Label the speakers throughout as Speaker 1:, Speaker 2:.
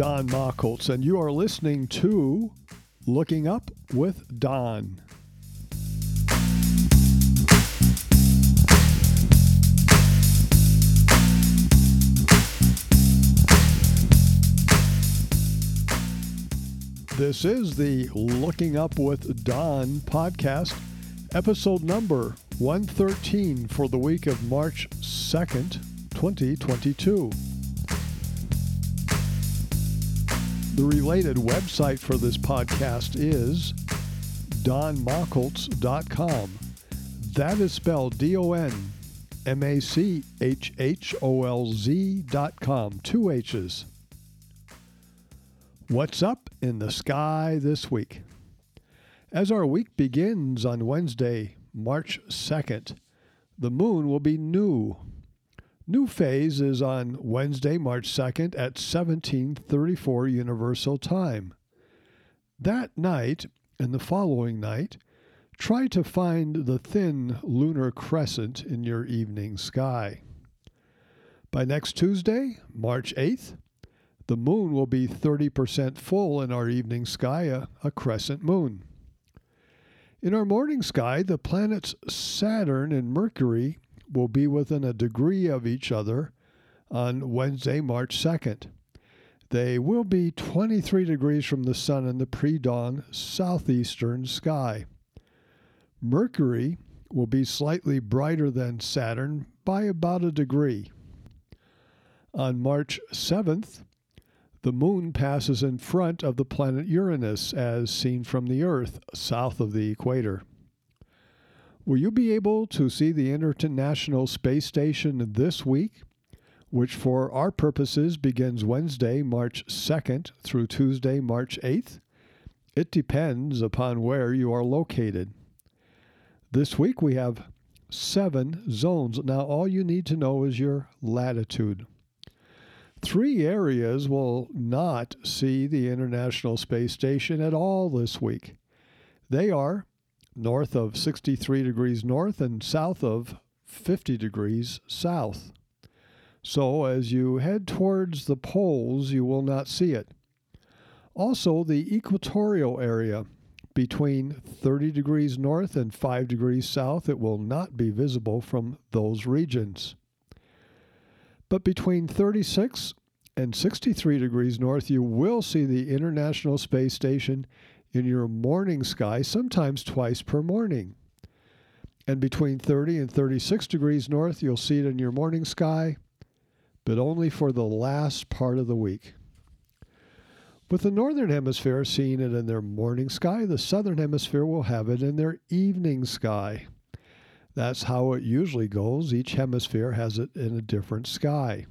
Speaker 1: Don Machholz, and you are listening to Looking Up with Don. This is the Looking Up with Don podcast, episode number 113 for the week of March 2nd, 2022. The related website for this podcast is donmachholz.com. That is spelled D O N M A C H H O L Z.com. Two H's. What's up in the sky this week? As our week begins on Wednesday, March 2nd, the moon will be new New phase is on Wednesday, March 2nd at 1734 Universal Time. That night and the following night, try to find the thin lunar crescent in your evening sky. By next Tuesday, March 8th, the moon will be 30% full in our evening sky, a, a, crescent moon. In our morning sky, the planets Saturn and Mercury will be within a degree of each other on Wednesday, March 2nd. They will be 23 degrees from the sun in the pre dawn southeastern sky. Mercury will be slightly brighter than Saturn by about a degree. On March 7th, the moon passes in front of the planet Uranus as seen from the Earth south of the equator. Will you be able to see the International Space Station this week, which for our purposes begins Wednesday, March 2nd through Tuesday, March 8th? It depends upon where you are located. This week we have seven zones. Now, all you need to know is your latitude. Three areas will not see the International Space Station at all this week. They are north of 63 degrees north and south of 50 degrees south. So as you head towards the poles, you will not see it. Also, the equatorial area between 30 degrees north and 5 degrees south, it will not be visible from those regions. But between 36 and 63 degrees north, you will see the International Space Station in your morning sky, sometimes twice per morning. And between 30 and 36 degrees north, you'll see it in your morning sky, but only for the last part of the week. With the northern hemisphere seeing it in their morning sky, the southern hemisphere will have it in their evening sky. That's how it usually goes. Each hemisphere has it in a different sky.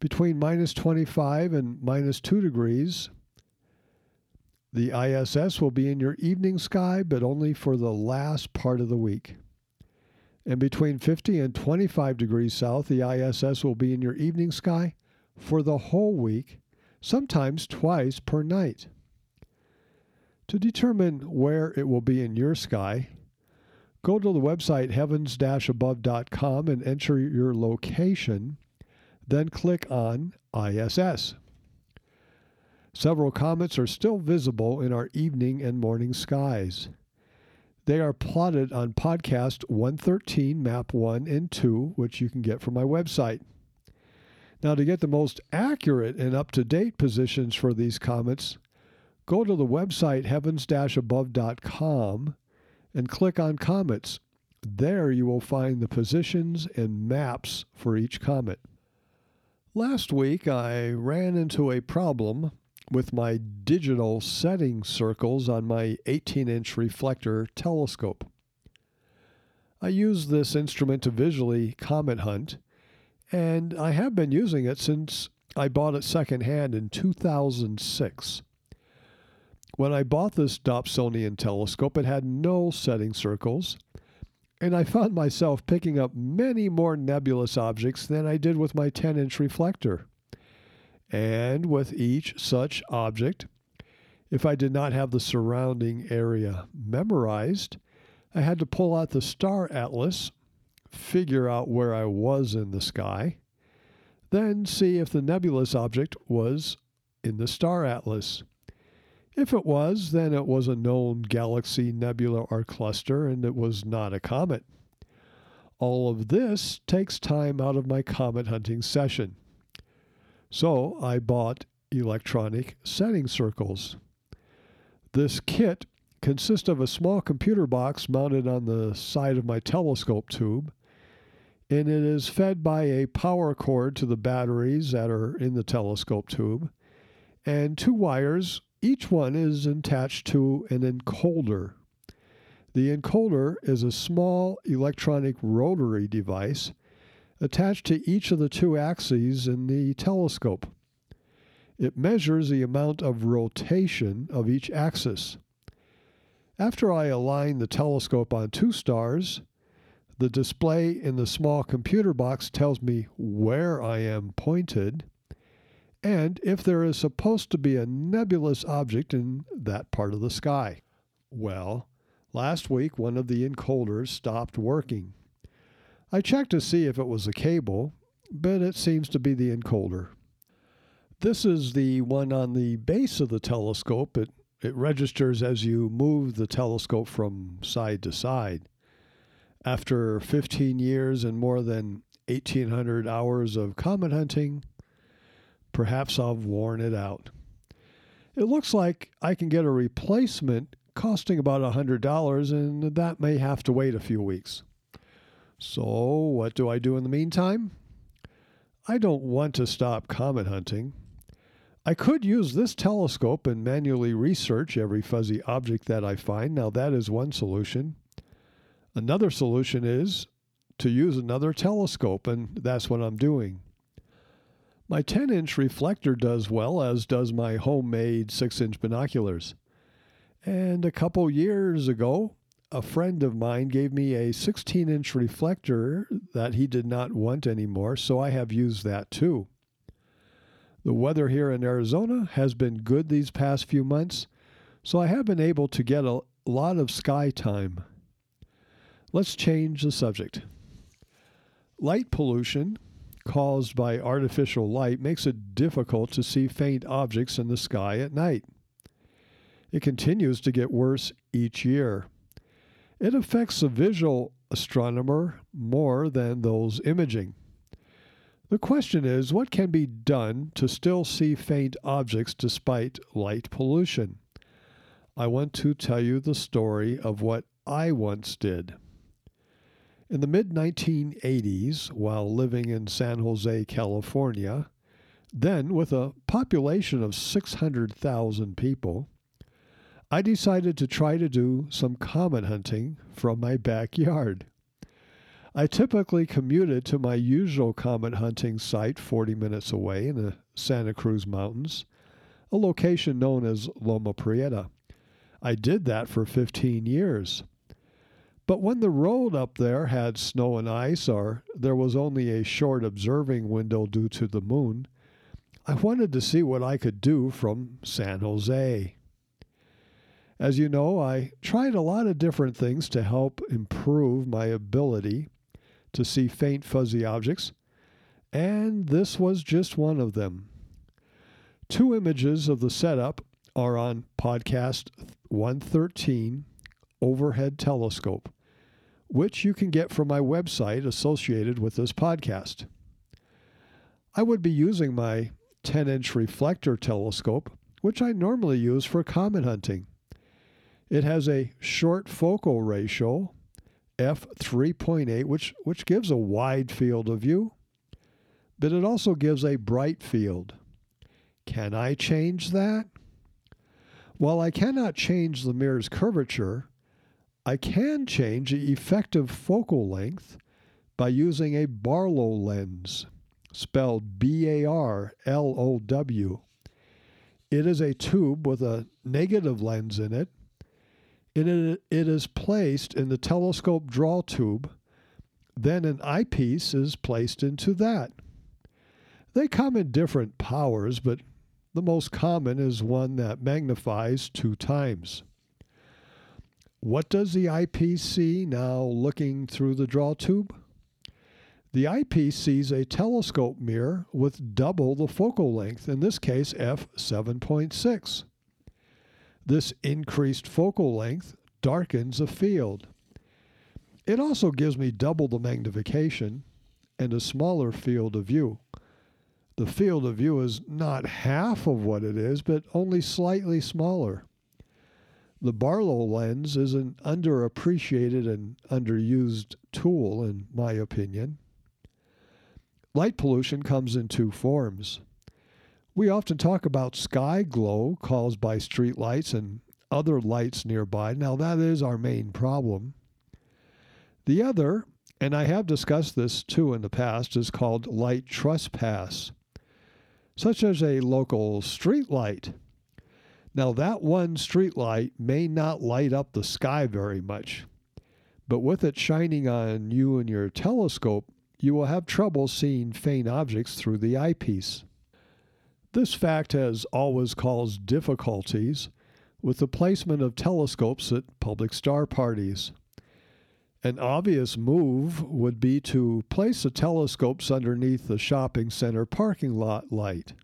Speaker 1: Between minus 25 and minus 2 degrees, the ISS will be in your evening sky, but only for the last part of the week. And between 50 and 25 degrees south, the ISS will be in your evening sky for the whole week, sometimes twice per night. To determine where it will be in your sky, go to the website heavens above.com and enter your location, then click on ISS. Several comets are still visible in our evening and morning skies. They are plotted on podcast 113, map 1 and 2, which you can get from my website. Now, to get the most accurate and up to date positions for these comets, go to the website heavens above.com and click on comets. There you will find the positions and maps for each comet. Last week, I ran into a problem with my digital setting circles on my 18 inch reflector telescope. I use this instrument to visually comet hunt, and I have been using it since I bought it secondhand in 2006. When I bought this Dobsonian telescope, it had no setting circles, and I found myself picking up many more nebulous objects than I did with my 10 inch reflector. And with each such object, if I did not have the surrounding area memorized, I had to pull out the star atlas, figure out where I was in the sky, Then see if the nebulous object was in the star atlas. If it was, then it was a known galaxy, nebula, or cluster, and it was not a comet. All of this takes time out of my comet hunting session. So I bought electronic setting circles. This kit consists of a small computer box mounted on the side of my telescope tube, and it is fed by a power cord to the batteries that are in the telescope tube, and two wires. Each one is attached to an encoder. The encoder is a small electronic rotary device attached to each of the two axes in the telescope. It measures the amount of rotation of each axis. After I align the telescope on two stars, the display in the small computer box tells me where I am pointed and if there is supposed to be a nebulous object in that part of the sky. Well, last week one of the encoders stopped working. I checked to see if it was a cable, but it seems to be the encoder. This is the one on the base of the telescope. It, it registers as you move the telescope from side to side. After 15 years and more than 1,800 hours of comet hunting, perhaps I've worn it out. It looks like I can get a replacement costing about $100, and that may have to wait a few weeks. So, what do I do in the meantime? I don't want to stop comet hunting. I could use this telescope and manually research every fuzzy object that I find. Now, that is one solution. Another solution is to use another telescope, and that's what I'm doing. My 10 inch reflector does well, as does my homemade 6 inch binoculars. And a couple years ago, a friend of mine gave me a 16 inch reflector that he did not want anymore, so I have used that too. The weather here in Arizona has been good these past few months, so I have been able to get a lot of sky time. Let's change the subject. Light pollution caused by artificial light makes it difficult to see faint objects in the sky at night. It continues to get worse each year. It affects the visual astronomer more than those imaging. The question is what can be done to still see faint objects despite light pollution? I want to tell you the story of what I once did. In the mid 1980s, while living in San Jose, California, then with a population of 600,000 people, I decided to try to do some comet hunting from my backyard. I typically commuted to my usual comet hunting site 40 minutes away in the Santa Cruz Mountains, a location known as Loma Prieta. I did that for 15 years. But when the road up there had snow and ice, or there was only a short observing window due to the moon, I wanted to see what I could do from San Jose. As you know, I tried a lot of different things to help improve my ability to see faint fuzzy objects, and this was just one of them. Two images of the setup are on podcast 113 Overhead Telescope, which you can get from my website associated with this podcast. I would be using my 10 inch reflector telescope, which I normally use for comet hunting. It has a short focal ratio f3.8, which, which gives a wide field of view, but it also gives a bright field. Can I change that? While I cannot change the mirror's curvature, I can change the effective focal length by using a Barlow lens, spelled B A R L O W. It is a tube with a negative lens in it it, it is placed in the telescope draw tube. Then an eyepiece is placed into that. They come in different powers, but the most common is one that magnifies two times. What does the eyepiece see now looking through the draw tube? The eyepiece sees a telescope mirror with double the focal length, in this case f7.6. This increased focal length darkens a field. It also gives me double the magnification and a smaller field of view. The field of view is not half of what it is, but only slightly smaller. The Barlow lens is an underappreciated and underused tool, in my opinion. Light pollution comes in two forms. We often talk about sky glow caused by street lights and other lights nearby. Now, that is our main problem. The other, and I have discussed this too in the past, is called light trespass, such as a local street light. Now, that one street light may not light up the sky very much, but with it shining on you and your telescope, you will have trouble seeing faint objects through the eyepiece. This fact has always caused difficulties with the placement of telescopes at public star parties. An obvious move would be to place the telescopes underneath the shopping center parking lot light.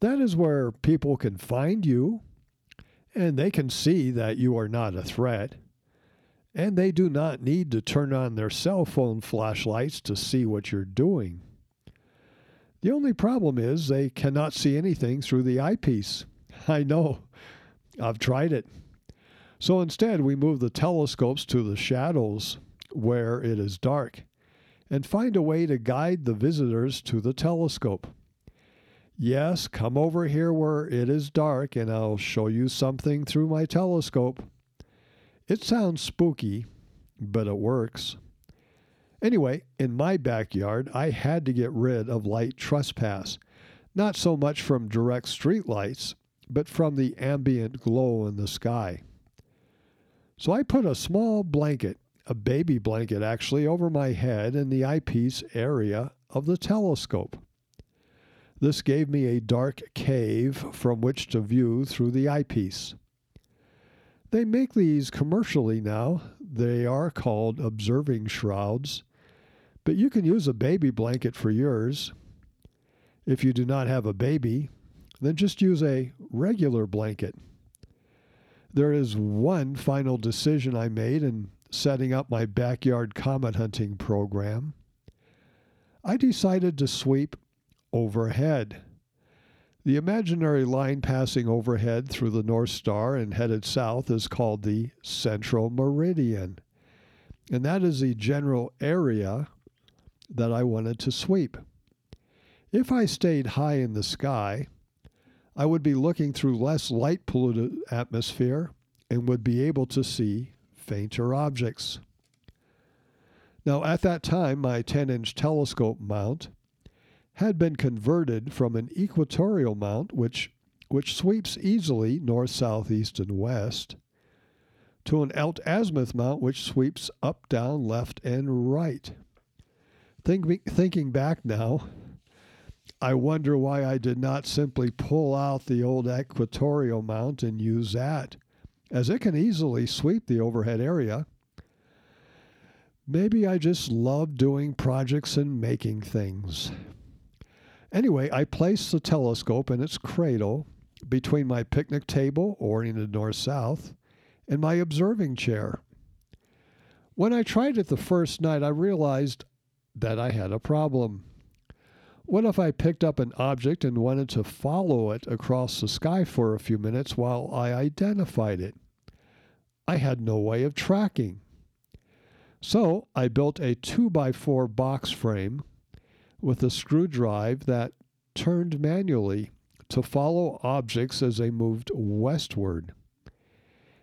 Speaker 1: That is where people can find you and they can see that you are not a threat. And they do not need to turn on their cell phone flashlights to see what you're doing. The only problem is they cannot see anything through the eyepiece. I know. I've tried it. So instead, we move the telescopes to the shadows where it is dark and find a way to guide the visitors to the telescope. Yes, come over here where it is dark and I'll show you something through my telescope. It sounds spooky, but it works. Anyway, in my backyard, I had to get rid of light trespass, not so much from direct street lights, but from the ambient glow in the sky. So I put a small blanket, a baby blanket actually, over my head in the eyepiece area of the telescope. This gave me a dark cave from which to view through the eyepiece. They make these commercially now. They are called observing shrouds, but you can use a baby blanket for yours. If you do not have a baby, then just use a regular blanket. There is one final decision I made in setting up my backyard comet hunting program. I decided to sweep overhead. The imaginary line passing overhead through the North Star and headed south is called the central meridian. And that is the general area that I wanted to sweep. If I stayed high in the sky, I would be looking through less light polluted atmosphere and would be able to see fainter objects. Now, at that time, my 10 inch telescope mount had been converted from an equatorial mount, which, which sweeps easily north, south, east, and west, to an alt azimuth mount, which sweeps up, down, left, and right. Think, thinking back now, I wonder why I did not simply pull out the old equatorial mount and use that, as it can easily sweep the overhead area. Maybe I just love doing projects and making things. Anyway, I placed the telescope in its cradle between my picnic table, oriented north south, and my observing chair. When I tried it the first night, I realized that I had a problem. What if I picked up an object and wanted to follow it across the sky for a few minutes while I identified it? I had no way of tracking. So I built a 2x4 box frame with a screw drive that turned manually to follow objects as they moved westward.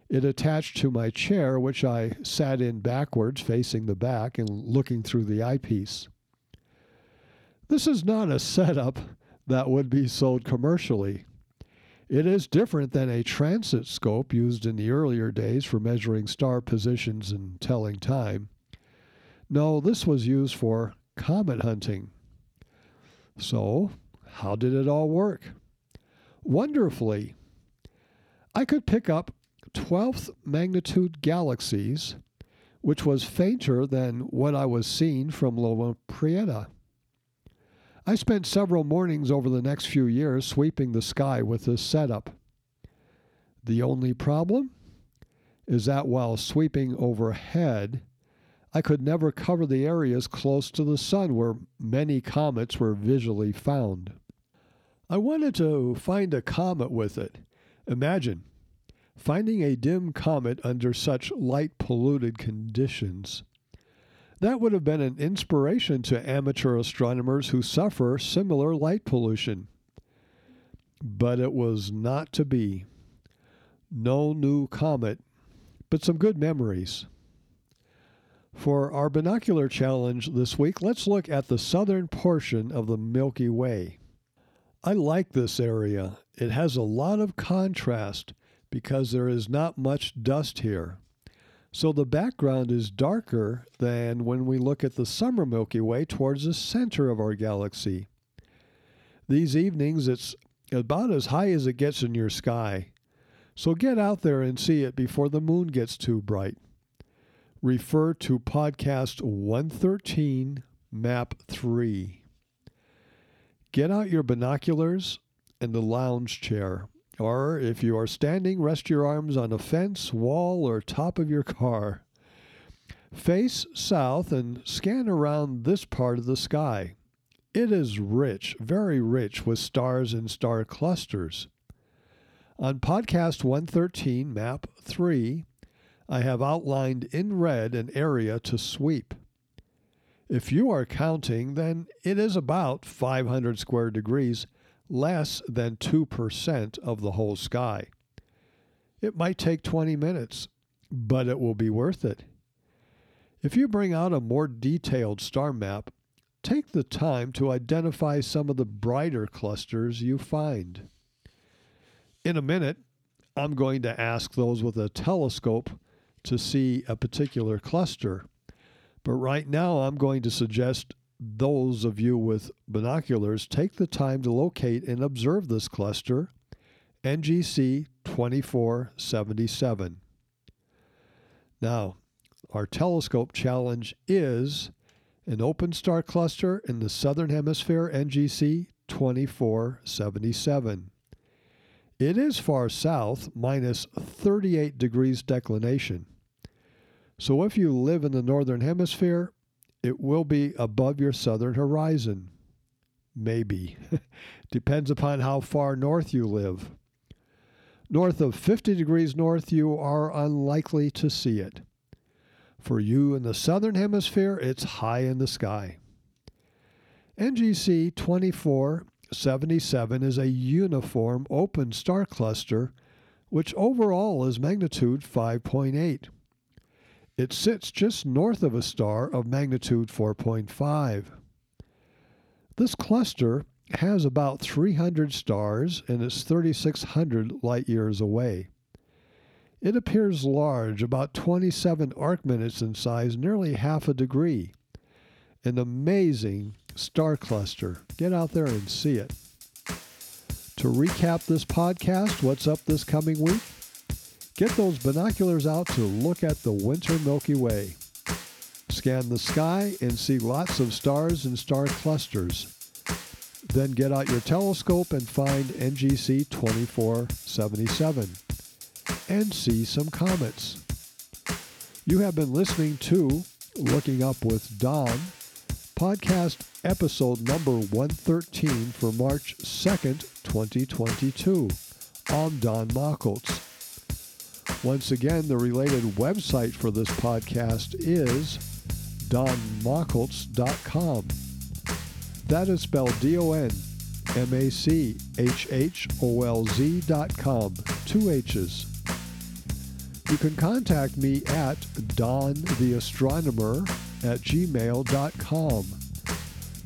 Speaker 1: It attached to my chair, which I sat in backwards, facing the back and looking through the eyepiece. This is not a setup that would be sold commercially. It is different than a transit scope used in the earlier days for measuring star positions and telling time. No, this was used for comet hunting. So, how did it all work? Wonderfully. I could pick up 12th magnitude galaxies which was fainter than what I was seeing from Loma Prieta. I spent several mornings over the next few years sweeping the sky with this setup. The only problem is that while sweeping overhead, I could never cover the areas close to the sun where many comets were visually found. I wanted to find a comet with it. Imagine finding a dim comet under such light polluted conditions. That would have been an inspiration to amateur astronomers who suffer similar light pollution. But it was not to be. No new comet, but some good memories. For our binocular challenge this week, let's look at the southern portion of the Milky Way. I like this area. It has a lot of contrast because there is not much dust here. So the background is darker than when we look at the summer Milky Way towards the center of our galaxy. These evenings, it's about as high as it gets in your sky. So get out there and see it before the moon gets too bright. Refer to podcast 113, map 3. Get out your binoculars and the lounge chair. Or if you are standing, rest your arms on a fence, wall, or top of your car. Face south and scan around this part of the sky. It is rich, very rich, with stars and star clusters. On podcast 113, map 3, I have outlined in red an area to sweep. If you are counting, then it is about 500 square degrees less than 2% of the whole sky. It might take 20 minutes, but it will be worth it. If you bring out a more detailed star map, take the time to identify some of the brighter clusters you find. In a minute, I'm going to ask those with a telescope to see a particular cluster. But right now, I'm going to suggest those of you with binoculars take the time to locate and observe this cluster, NGC 2477. Now, our telescope challenge is an open star cluster in the southern hemisphere, NGC 2477. It is far south, minus 38 degrees declination. So if you live in the northern hemisphere, it will be above your southern horizon. Maybe. Depends upon how far north you live. North of 50 degrees north, you are unlikely to see it. For you in the southern hemisphere, it's high in the sky. NGC 2477 is a uniform open star cluster, which overall is magnitude 5.8. It sits just north of a star of magnitude 4.5. This cluster has about 300 stars and is 3,600 light years away. It appears large, about 27 arc minutes in size, nearly half a degree. An amazing star cluster. Get out there and see it. To recap this podcast, what's up this coming week? Get those binoculars out to look at the winter Milky Way. Scan the sky and see lots of stars and star clusters. Then get out your telescope and find NGC 2477 and see some comets. You have been listening to Looking Up with Don, podcast episode number 113 for March 2nd, 2022. I'm Don Machholz. Once again, the related website for this podcast is donmachholz.com. That is spelled D O N M A C H H O L Z dot com. Two H's. You can contact me at dontheastronomer at gmail.com.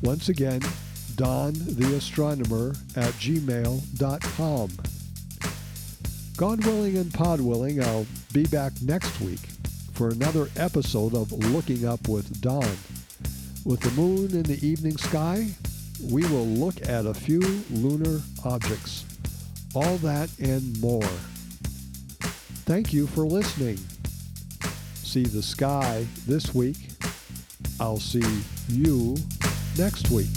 Speaker 1: Once again, dontheastronomer at gmail.com. God willing and pod willing, I'll be back next week for another episode of Looking Up with Don. With the moon in the evening sky, we will look at a few lunar objects. All that and more. Thank you for listening. see the sky this week. I'll see you next week.